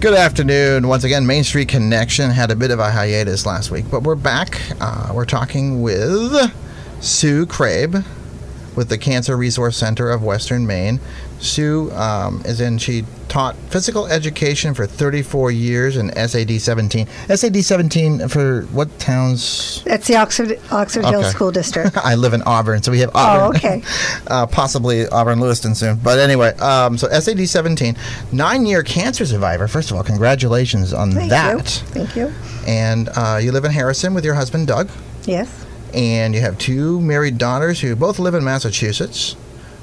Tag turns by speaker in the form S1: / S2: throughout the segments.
S1: Good afternoon. Once again, Main Street Connection had a bit of a hiatus last week, but we're back. Uh, we're talking with Sue Craib with the Cancer Resource Center of Western Maine. Sue um, is in, she taught physical education for 34 years in SAD 17. SAD 17 for what towns?
S2: That's the Oxford, Oxford Hill School District.
S1: I live in Auburn, so we have Auburn.
S2: Oh, okay.
S1: uh, possibly Auburn Lewiston soon. But anyway, um, so SAD 17, nine year cancer survivor. First of all, congratulations on
S2: Thank
S1: that.
S2: you. Thank you.
S1: And uh, you live in Harrison with your husband, Doug.
S2: Yes.
S1: And you have two married daughters who both live in Massachusetts,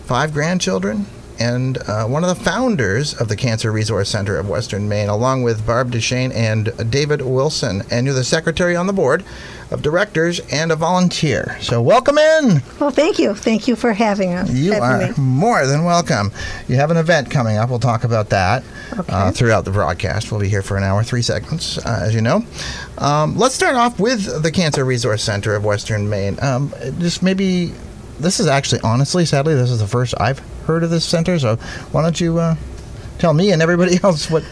S1: five grandchildren, and uh, one of the founders of the Cancer Resource Center of Western Maine, along with Barb Duchesne and David Wilson. And you're the secretary on the board of directors and a volunteer. So welcome in.
S2: Well, thank you. Thank you for having us.
S1: You
S2: having
S1: are
S2: me.
S1: more than welcome. You have an event coming up. We'll talk about that
S2: Okay.
S1: uh, throughout the broadcast. We'll be here for an hour, three segments, uh, as you know. Um, let's start off with the Cancer Resource Center of Western Maine. Um, just maybe, this is actually, honestly, sadly, this is the first I've heard of this center. So why don't you uh, tell me and everybody else what.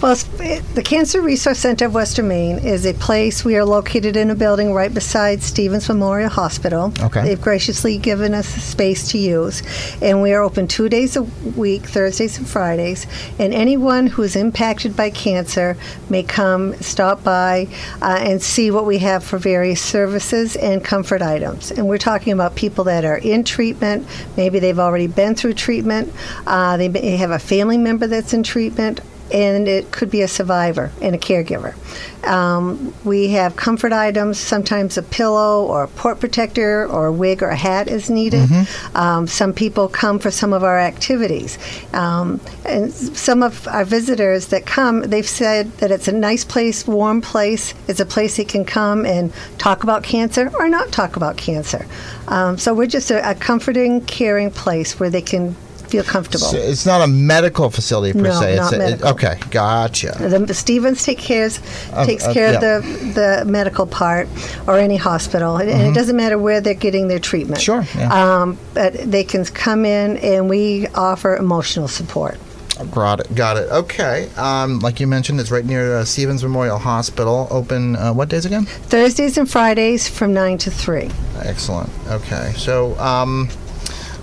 S2: Well, the Cancer Resource Center of Western Maine is a place. We are located in a building right beside Stevens Memorial Hospital.
S1: Okay.
S2: They've graciously given us space to use, and we are open two days a week, Thursdays and Fridays. And anyone who is impacted by cancer may come, stop by, uh, and see what we have for various services and comfort items. And we're talking about people that are in treatment. Maybe they've already been through treatment. Uh, they may have a family member that's in treatment and it could be a survivor and a caregiver. Um, we have comfort items, sometimes a pillow or a port protector or a wig or a hat is needed. Um, some people come for some of our activities. Um, and some of our visitors that come, they've said that it's a nice place, warm place. It's a place they can come and talk about cancer or not talk about cancer. Um, so we're just a, a comforting, caring place where they can feel comfortable.
S1: So it's not a medical facility per
S2: No,
S1: se.
S2: not
S1: it's a- it-
S2: medical.
S1: okay, gotcha.
S2: The Stevens take cares,
S1: Of-
S2: takes
S1: of-
S2: care
S1: yeah.
S2: of the the medical part, or any hospital, and, and it doesn't matter where they're getting their treatment.
S1: Mm-hmm. Sure, yeah.
S2: Um, but they can come in, and we offer emotional support.
S1: Got it. Got it. Okay. Um, like you mentioned, it's right near uh, Stevens Memorial Hospital. Open uh, what days again?
S2: Thursdays and Fridays from nine to three.
S1: Excellent. Okay. So, um,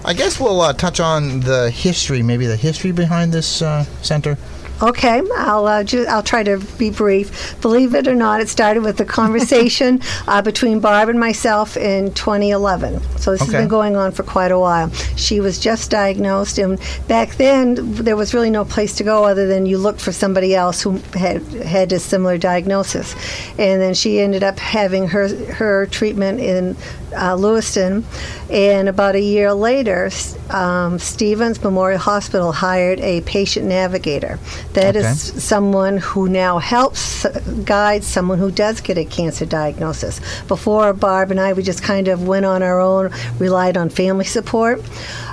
S1: I guess we'll uh, touch on the history, maybe the history behind this uh, center.
S2: Okay, I'll uh, ju- I'll try to be brief. Believe it or not, it started with a conversation uh, between Barb and myself in 2011. So this has
S1: Okay.
S2: been going on for quite a while. She was just diagnosed, and back then there was really no place to go other than you looked for somebody else who had had a similar diagnosis. And then she ended up having her her treatment in uh, Lewiston, and about a year later, s- um, Stevens Memorial Hospital hired a patient navigator. That is
S1: Okay.
S2: someone who now helps uh, guide someone who does get a cancer diagnosis. Before Barb and I, we just kind of went on our own, relied on family support.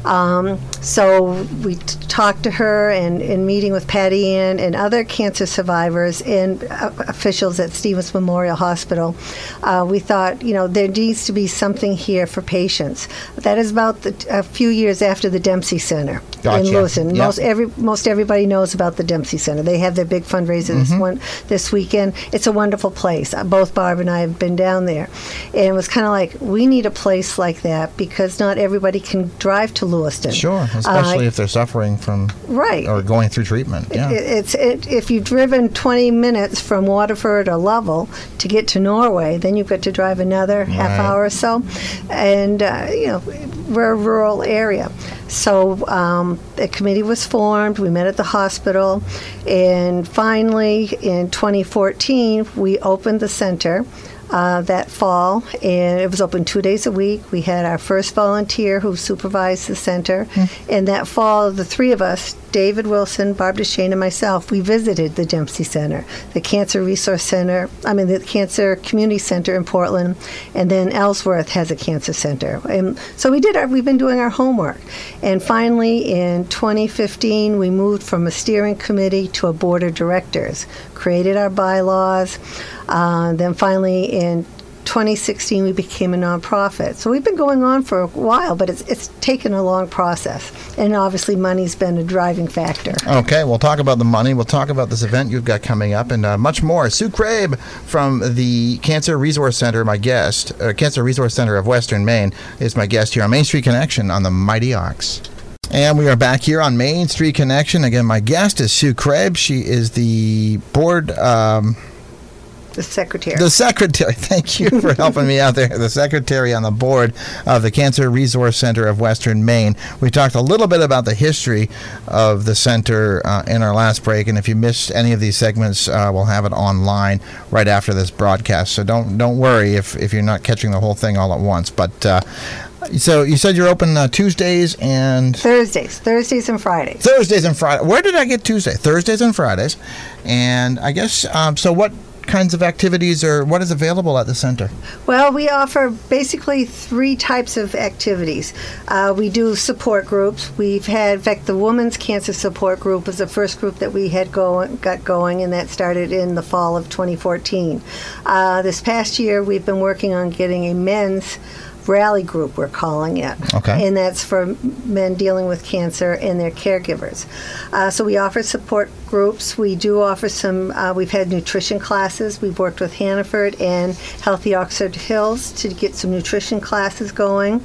S2: Um, so we t- talked to her and in meeting with Patty Ann and other cancer survivors and uh, officials at Stevens Memorial Hospital, uh, we thought, you know, there needs to be something here for patients. That is about the, a few years after the Dempsey Center
S1: Gotcha.
S2: in Lewiston.
S1: Yep.
S2: Most every most everybody knows about the Dempsey Center. They have their big fundraiser this one this weekend. It's a wonderful place. Uh, Both Barb and I have been down there, and it was kind of like we need a place like that because not everybody can drive to Lewiston.
S1: Sure,
S2: Uh,
S1: especially if they're suffering from
S2: right.
S1: or going through treatment. Yeah.
S2: It- It's it, if you've driven 20 minutes from Waterford or Lovell to get to Norway, then you've got to drive another half hour or so, and uh, you know we're a rural area. So um, a committee was formed. We met at the hospital, and finally in 2014 we opened the center. Uh, that fall, and it was open two days a week. We had our first volunteer who supervised the center, and that fall, the three of us, David Wilson, Barb Duchesne, and myself, we visited the Dempsey Center, the Cancer Resource Center, I mean, the Cancer Community Center in Portland, and then Ellsworth has a cancer center. And so we did our, we've been doing our homework. And finally, in 2015, we moved from a steering committee to a board of directors, created our bylaws. Uh, then finally, in 2016 we became a nonprofit. So we've been going on for a while, but it's it's taken a long process, and obviously money's been a driving factor.
S1: Okay, we'll talk about the money. We'll talk about this event you've got coming up, and uh, much more. Sue Craib from the Cancer Resource Center, my guest, uh, Cancer Resource Center of Western Maine, is my guest here on Main Street Connection on the Mighty Ox. And we are back here on Main Street Connection. Again, my guest is Sue Craib. She is the board. Um,
S2: The secretary.
S1: the secretary, thank you for helping me out there. The secretary on the board of the Cancer Resource Center of Western Maine. We talked a little bit about the history of the center uh, in our last break, and if you missed any of these segments, uh, we'll have it online right after this broadcast. So don't don't worry if, if you're not catching the whole thing all at once. But uh, so you said you're open uh, Tuesdays and
S2: Thursdays, Thursdays and Fridays.
S1: Thursdays and Fridays. Where did I get Tuesday? Thursdays and Fridays, and I guess um, so. What kinds of activities or what is available at the center?
S2: Well, we offer basically three types of activities. Uh, we do support groups. We've had, in fact, the Women's Cancer Support Group was the first group that we had going, got going, and that started in the fall of 2014. Uh, this past year, we've been working on getting a men's rally group, we're calling it.
S1: Okay.
S2: And that's for men dealing with cancer and their caregivers. Uh, so we offer support groups. We do offer some, uh, we've had nutrition classes. We've worked with Hannaford and Healthy Oxford Hills to get some nutrition classes going.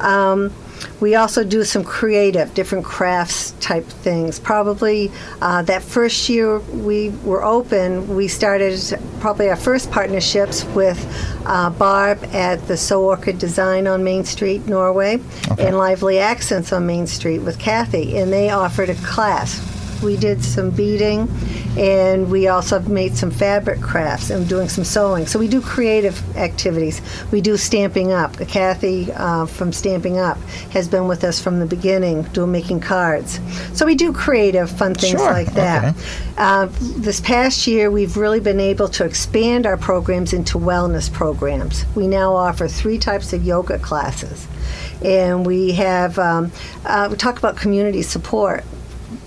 S2: Um, we also do some creative, different crafts type things. Probably uh, that first year we were open, we started probably our first partnerships with uh, Barb at the So Orchid Design on Main Street, Norway, and Lively Accents on Main Street with Kathy, and they offered a class. We did some beading, and we also made some fabric crafts and doing some sewing. So we do creative activities. We do stamping up. Kathy uh, from Stamping Up has been with us from the beginning, doing making cards. So we do creative, fun things
S1: Sure,
S2: like that.
S1: okay.
S2: Uh, this past year, we've really been able to expand our programs into wellness programs. We now offer three types of yoga classes, and we have um, uh, we talk about community support.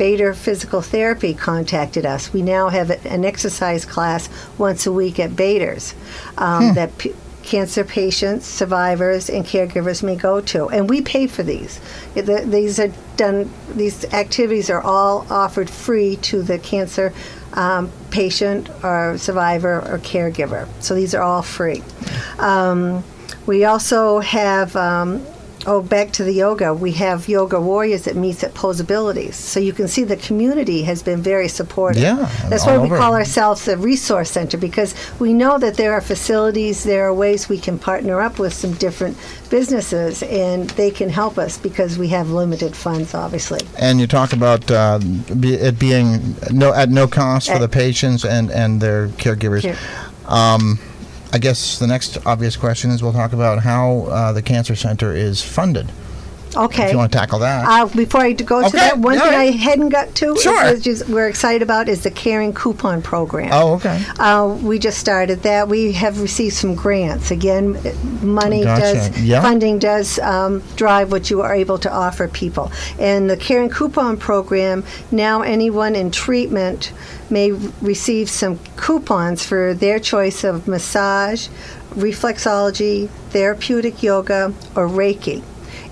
S2: Bader Physical Therapy contacted us. We now have an exercise class once a week at Bader's um, that p- cancer patients, survivors, and caregivers may go to, and we pay for these. The- These are done. These activities are all offered free to the cancer um, patient or survivor or caregiver. So these are all free. Um, we also have. Um, Oh, back to the yoga. We have Yoga Warriors that meets at Posabilities. So you can see the community has been very supportive.
S1: Yeah,
S2: That's why we
S1: over.
S2: call ourselves a resource center because we know that there are facilities, there are ways we can partner up with some different businesses and they can help us because we have limited funds, obviously.
S1: And you talk about uh, be, it being no at no cost for the patients and, and their caregivers.
S2: Here.
S1: Um, I guess the next obvious question is we'll talk about how uh, the cancer center is funded.
S2: Okay.
S1: If you want to tackle that.
S2: Uh, before I go to that, one
S1: all
S2: thing
S1: right.
S2: I hadn't got to,
S1: Sure.
S2: which is we're excited about, is the Caring Coupon Program.
S1: oh, okay.
S2: Uh, we just started that. We have received some grants. Again, uh, money
S1: Gotcha.
S2: does,
S1: Yeah.
S2: funding does um, drive what you are able to offer people. And the Caring Coupon Program, now anyone in treatment may receive some coupons for their choice of massage, reflexology, therapeutic yoga, or Reiki.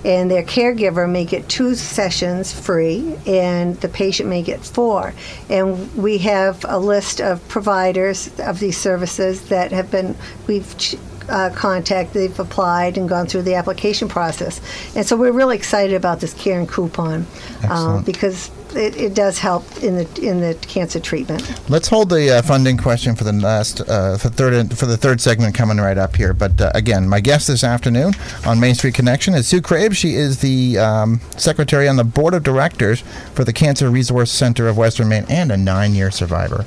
S2: And their caregiver may get two sessions free, and the patient may get four. And we have a list of providers of these services that have been, we've ch- uh, contacted, they've applied and gone through the application process. And so we're really excited about this Caring Coupon um, because it, it does help in the in the cancer treatment.
S1: Let's hold the uh, funding question for the last uh, for third for the third segment coming right up here. But uh, again, my guest this afternoon on Main Street Connection is Sue Craib. She is the um, secretary on the board of directors for the Cancer Resource Center of Western Maine and a nine-year survivor.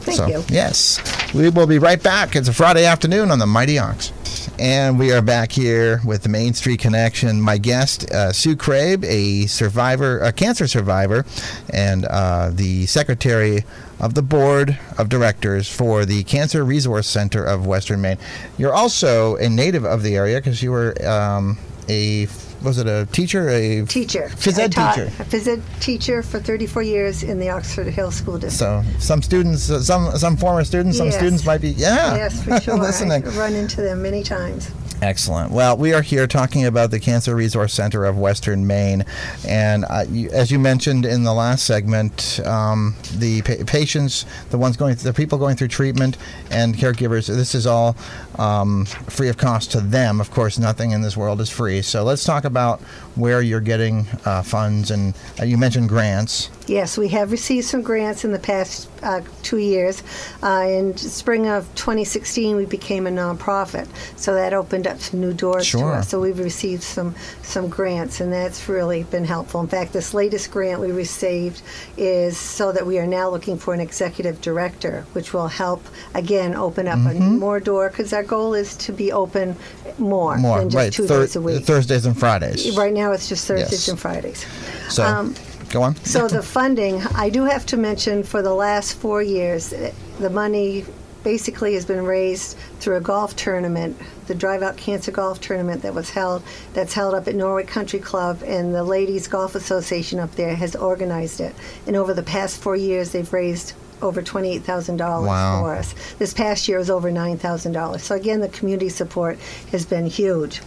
S2: Thank
S1: so,
S2: you.
S1: Yes, we will be right back. It's a Friday afternoon on the Mighty Ox. And we are back here with the Main Street Connection. My guest, uh, Sue Craib, a survivor, a cancer survivor, and uh, the secretary of the board of directors for the Cancer Resource Center of Western Maine. You're also a native of the area because you were um, a was it a teacher? A
S2: teacher.
S1: Phys ed teacher.
S2: A phys ed teacher for 34 years in the Oxford Hill School District.
S1: So some students, uh, some some former students, some
S2: Yes.
S1: students might be yeah.
S2: yes, for sure.
S1: listening.
S2: I've run into them many times.
S1: Excellent. Well, we are here talking about the Cancer Resource Center of Western Maine, and uh, you, as you mentioned in the last segment, um, the pa- patients, the ones going, the people going through treatment, and caregivers. This is all um, free of cost to them. Of course, nothing in this world is free. So let's talk about where you're getting uh, funds, and uh, you mentioned grants.
S2: Yes, we have received some grants in the past uh, two years. Uh, in spring of 2016, we became a nonprofit, so that opened up some new doors
S1: Sure.
S2: to us. So we've received some some grants, and that's really been helpful. In fact, this latest grant we received is so that we are now looking for an executive director, which will help again open up a more door because our goal is to be open more,
S1: More
S2: than just
S1: right?
S2: two
S1: Thur-
S2: days a week.
S1: Thursdays and Fridays.
S2: Right now, it's just Thursdays
S1: Yes.
S2: and Fridays.
S1: So
S2: Um,
S1: go on.
S2: So the funding, I do have to mention, for the last four years, eh, the money basically has been raised through a golf tournament, the Drive Out Cancer Golf Tournament that was held, that's held up at Norway Country Club, and the Ladies Golf Association up there has organized it. And over the past four years, they've raised over $28,000
S1: Wow.
S2: for us. This past year was over $9,000. So again, the community support has been huge.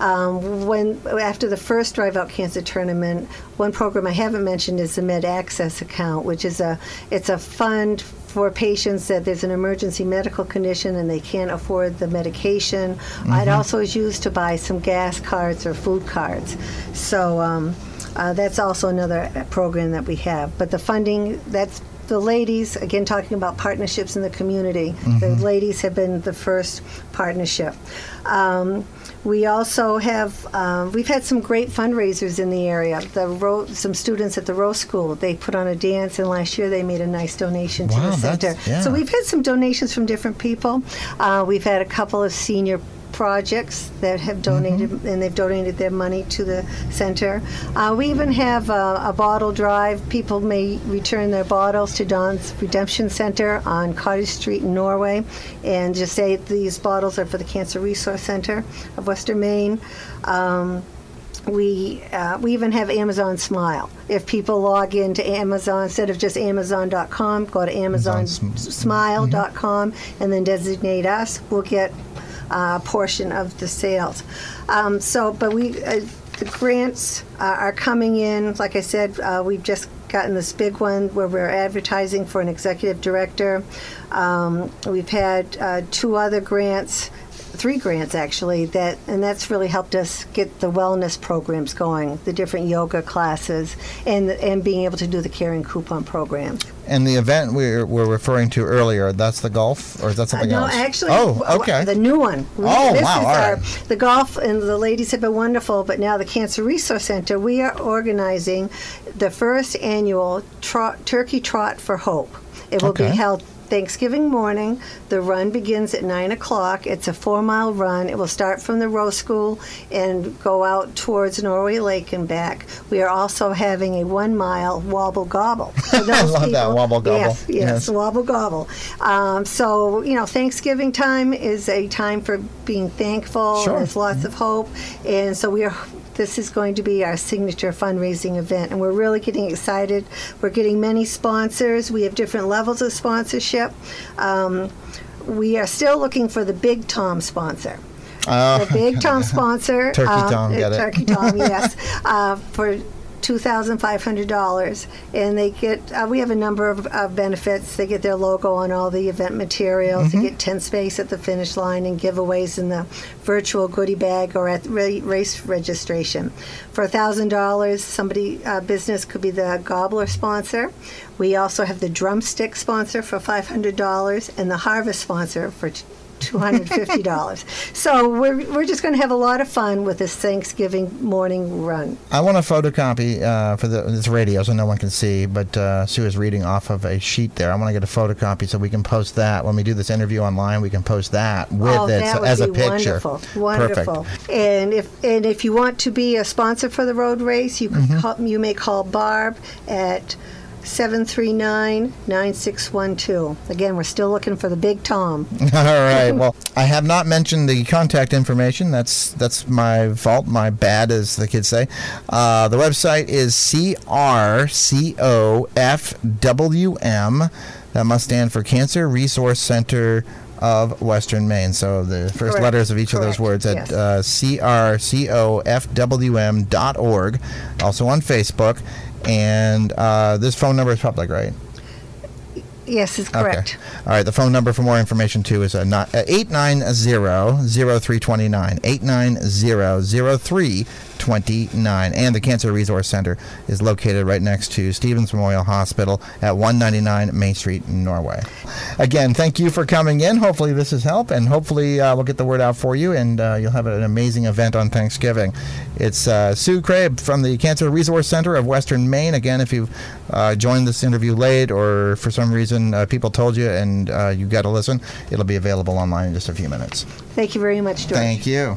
S2: Um, when after the first Drive Out Cancer Tournament, one program I haven't mentioned is the Med Access account, which is a it's a fund for patients that there's an emergency medical condition and they can't afford the medication. It also is used to buy some gas cards or food cards. So. Um, uh, that's also another program that we have. But the funding, that's the ladies, again, talking about partnerships in the community, the ladies have been the first partnership. Um, we also have, um, we've had some great fundraisers in the area. The Ro- some students at the Rose School, they put on a dance, and last year they made a nice donation to
S1: Wow,
S2: the center.
S1: yeah.
S2: So we've had some donations from different people. Uh, we've had a couple of senior projects that have donated and they've donated their money to the center. Uh, we even have a, a bottle drive. People may return their bottles to Don's Redemption Center on Cottage Street in Norway and just say these bottles are for the Cancer Resource Center of Western Maine. Um, we uh, we even have Amazon Smile. If people log into Amazon instead of just Amazon.com, go to
S1: Amazon Sm-
S2: AmazonSmile.com and then designate us. We'll get uh, portion of the sales. Um, so, but we uh, the grants uh, are coming in. Like I said, uh, we've just gotten this big one where we're advertising for an executive director. Um, we've had uh, two other grants three grants actually that and that's really helped us get the wellness programs going the different yoga classes and and being able to do the caring coupon program
S1: And the event we were referring to earlier, that's the golf, or is that something
S2: no
S1: else?
S2: No, actually
S1: Oh, okay.
S2: the new one
S1: Oh,
S2: this
S1: wow,
S2: is our,
S1: right.
S2: the golf and the ladies have been wonderful but now the cancer resource center we are organizing the first annual trot, turkey trot for hope it will
S1: Okay.
S2: be held Thanksgiving morning. The run begins at 9 o'clock. It's a four mile run. It will start from the Rose School and go out towards Norway Lake and back. We are also having a one mile wobble gobble.
S1: I love that, wobble gobble.
S2: Yes, yes,
S1: Yes.
S2: wobble gobble. Um, so, you know, Thanksgiving time is a time for being thankful.
S1: Sure.
S2: There's lots of hope. And so we are. This is going to be our signature fundraising event, and we're really getting excited. We're getting many sponsors. We have different levels of sponsorship. Um, we are still looking for the Big Tom sponsor.
S1: Uh,
S2: The Big Tom sponsor.
S1: Turkey
S2: um,
S1: Tom, get it.
S2: Turkey Tom, yes. Uh, for $2,500. And they get, uh, we have a number of uh, benefits. They get their logo on all the event materials.
S1: Mm-hmm.
S2: They get 10 space at the finish line and giveaways in the virtual goodie bag or at ra- race registration. For $1,000, somebody, uh, business could be the gobbler sponsor. We also have the drumstick sponsor for $500 and the harvest sponsor for t- $250. so we're, we're just going to have a lot of fun with this Thanksgiving morning run.
S1: I want a photocopy uh, for the this radio so no one can see, but uh, Sue is reading off of a sheet there. I want to get a photocopy so we can post that when we do this interview online. We can post that with
S2: oh,
S1: it
S2: that
S1: so- as a
S2: be
S1: picture.
S2: Wonderful, wonderful.
S1: Perfect.
S2: And if and if you want to be a sponsor for the road race, you
S1: Mm-hmm.
S2: can call, you may call Barb at 739 9612. Again, we're still looking for the big Tom.
S1: All right. Well, I have not mentioned the contact information. That's that's my fault. My bad, as the kids say. Uh, the website is CRCOFWM. That must stand for Cancer Resource Center of Western Maine. So the first
S2: Correct.
S1: letters of each of those words at
S2: Yes.
S1: uh, crcofwm.org. Also on Facebook. And uh, this phone number is public, right?
S2: Yes, it's correct.
S1: Okay. All right. The phone number for more information too is uh, not, uh, 890-0329. 890-0329. And the Cancer Resource Center is located right next to Stevens Memorial Hospital at 199 Main Street, Norway. Again, thank you for coming in. Hopefully this has helped, and hopefully uh, we'll get the word out for you, and uh, you'll have an amazing event on Thanksgiving. It's uh, Sue Craib from the Cancer Resource Center of Western Maine. Again, if you've uh, joined this interview late or for some reason uh, people told you and uh, you got to listen, it'll be available online in just a few minutes.
S2: Thank you very much, George.
S1: Thank you.